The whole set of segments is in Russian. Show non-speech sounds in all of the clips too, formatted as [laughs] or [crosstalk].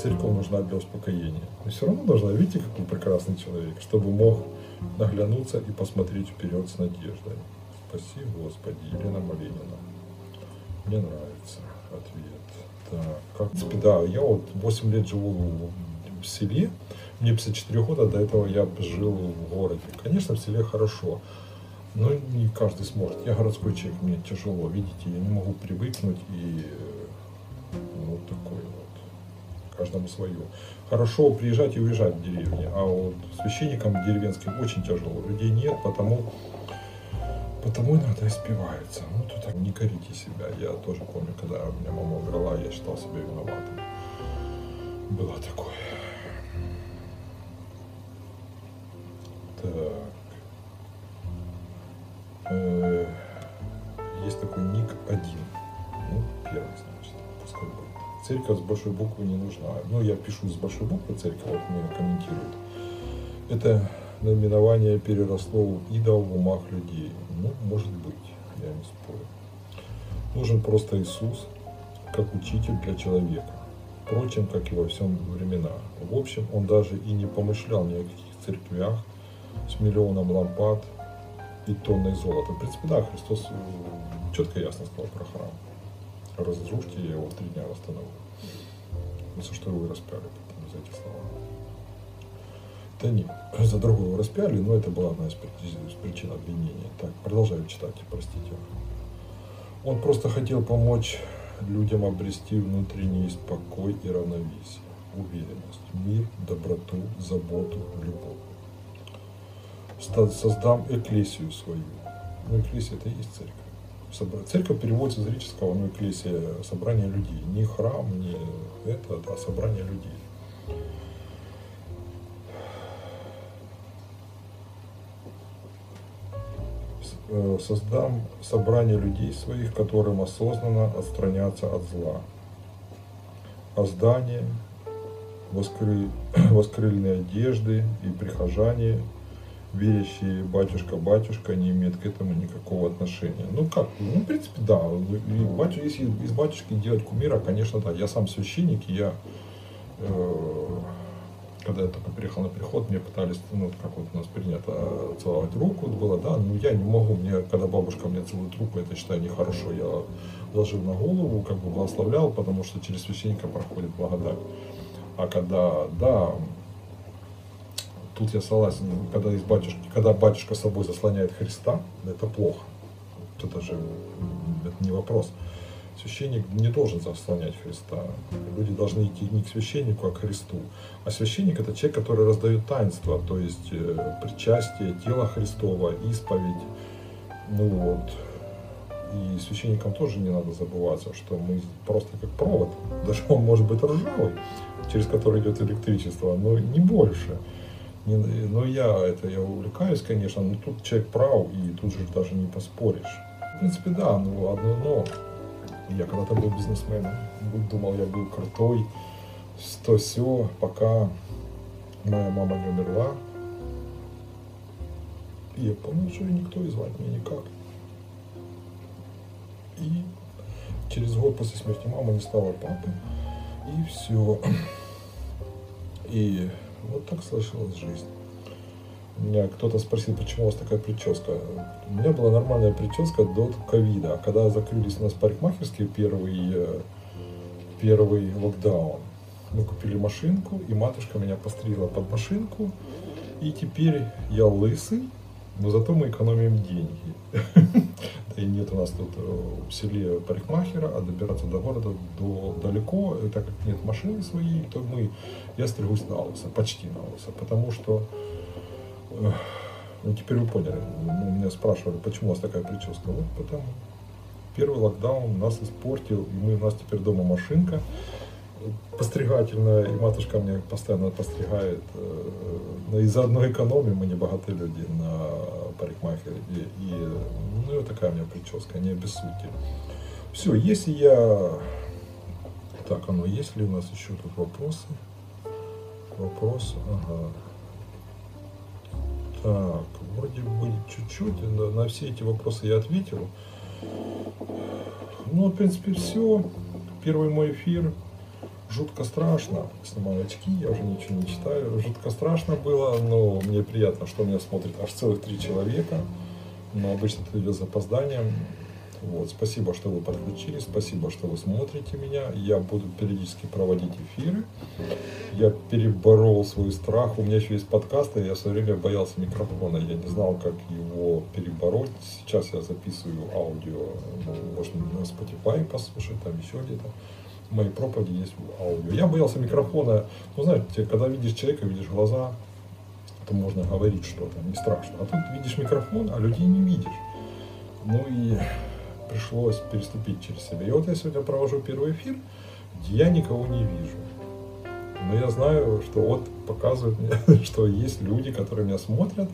церковь нужна для успокоения. Но все равно нужна, видите, какой прекрасный человек, чтобы мог наглянуться и посмотреть вперед с надеждой. Спаси, Господи, Елена Малинина. Мне нравится ответ. Так, как, в принципе, да, я вот 8 лет живу в селе, мне 54 года, до этого я жил в городе. Конечно, в селе хорошо, но не каждый сможет. Я городской человек, мне тяжело, видите, я не могу привыкнуть и каждому свое. Хорошо приезжать и уезжать в деревне, а вот священникам деревенским очень тяжело. Людей нет, потому Потому иногда испиваются. Ну, тут не корите себя. Я тоже помню, когда у меня мама умерла, я считал себя виноватым. Было такое. Так. Э, есть такой ник один. Ну, первый. Церковь с большой буквы не нужна. Ну, я пишу с большой буквы церковь, вот мне комментируют. Это наименование переросло у идол в умах людей. Ну, может быть, я не спорю. Нужен просто Иисус, как учитель для человека. Впрочем, как и во всем времена. В общем, он даже и не помышлял ни о каких церквях с миллионом лампад и тонной золота. В принципе, да, Христос э, четко и ясно сказал про храм. Разрушьте, я его в три дня восстановлю. Ну, за что его распяли за эти слова. Да нет, за другого распяли, но это была одна из причин обвинения. Так, продолжаю читать, простите. Он просто хотел помочь людям обрести внутренний спокой и равновесие, уверенность, мир, доброту, заботу, любовь. Создам экклесию свою. Ну, экклесия это и есть церковь. Церковь переводится из греческого, ну, экклесия, собрание людей. Не храм, не это, а собрание людей. Э, создам собрание людей своих, которым осознанно отстраняться от зла. А здание, воскры... [clears throat] воскрыльные одежды и прихожане, верящие батюшка-батюшка, не имеют к этому никакого отношения. Ну как, ну в принципе да, и батюшка, если из батюшки делать кумира, конечно да, я сам священник, и я э, когда я только приехал на приход, мне пытались, ну, как вот у нас принято, целовать руку было, да, но я не могу, мне, когда бабушка мне целует руку, это считаю нехорошо, я ложил на голову, как бы благословлял, потому что через священника проходит благодать. А когда, да, тут я согласен, когда из батюшки, когда батюшка собой заслоняет Христа, это плохо. Это же это не вопрос священник не должен заслонять Христа. Люди должны идти не к священнику, а к Христу. А священник это человек, который раздает таинство, то есть э, причастие, тело Христова, исповедь. Ну вот. И священникам тоже не надо забываться, что мы просто как провод. [laughs] Даже он может быть ржавый, через который идет электричество, но не больше. Но я это я увлекаюсь, конечно, но тут человек прав, и тут же даже не поспоришь. В принципе, да, ну одно но я когда-то был бизнесменом, думал, я был крутой, то все, пока моя мама не умерла. Я понял, что никто и звать меня никак. И через год после смерти мамы не стало папы. И все. [clears throat] И вот так сложилась жизнь. Меня кто-то спросил, почему у вас такая прическа. У меня была нормальная прическа до ковида. А когда закрылись у нас парикмахерские первый, э, первый локдаун, мы купили машинку, и матушка меня постригла под машинку. И теперь я лысый, но зато мы экономим деньги. [laughs] Да и нет у нас тут э, в селе парикмахера, а добираться до города до, далеко, и так как нет машины своей, то мы, я стригусь на лысо, почти на лысо, потому что ну, теперь вы поняли. Ну, меня спрашивали, почему у вас такая прическа. Вот потому. Первый локдаун нас испортил, и мы, у нас теперь дома машинка постригательная, и матушка мне постоянно постригает. Э, но и заодно экономим, мы не богатые люди на парикмахере. И, и, ну, вот такая у меня прическа, не без сути. Все, если я... Так, оно, есть ли у нас еще тут вопросы? Вопросы, ага. Так, вроде бы чуть-чуть, на, на все эти вопросы я ответил. Ну, в принципе, все. Первый мой эфир. Жутко страшно. Снимаю очки, я уже ничего не читаю. Жутко страшно было, но мне приятно, что меня смотрит аж целых три человека. Но обычно это идет с запозданием. Вот, спасибо, что вы подключились, спасибо, что вы смотрите меня. Я буду периодически проводить эфиры. Я переборол свой страх. У меня еще есть подкасты, я все время боялся микрофона. Я не знал, как его перебороть. Сейчас я записываю аудио. Ну, можно на Spotify послушать, там еще где-то. Моей проповеди есть аудио. Я боялся микрофона. Ну, знаете, когда видишь человека, видишь глаза, то можно говорить что-то, не страшно. А тут видишь микрофон, а людей не видишь. Ну и пришлось переступить через себя. И вот я сегодня провожу первый эфир, где я никого не вижу. Но я знаю, что вот показывает мне, [laughs] что есть люди, которые меня смотрят.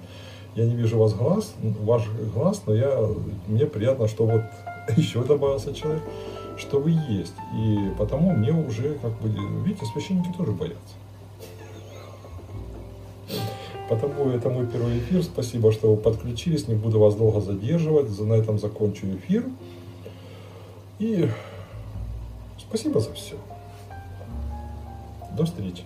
Я не вижу вас глаз, ваш глаз, но я, мне приятно, что вот [laughs] еще добавился человек, что вы есть. И потому мне уже, как бы, видите, священники тоже боятся. Потому это мой первый эфир. Спасибо, что вы подключились. Не буду вас долго задерживать. На этом закончу эфир. И спасибо за все. До встречи.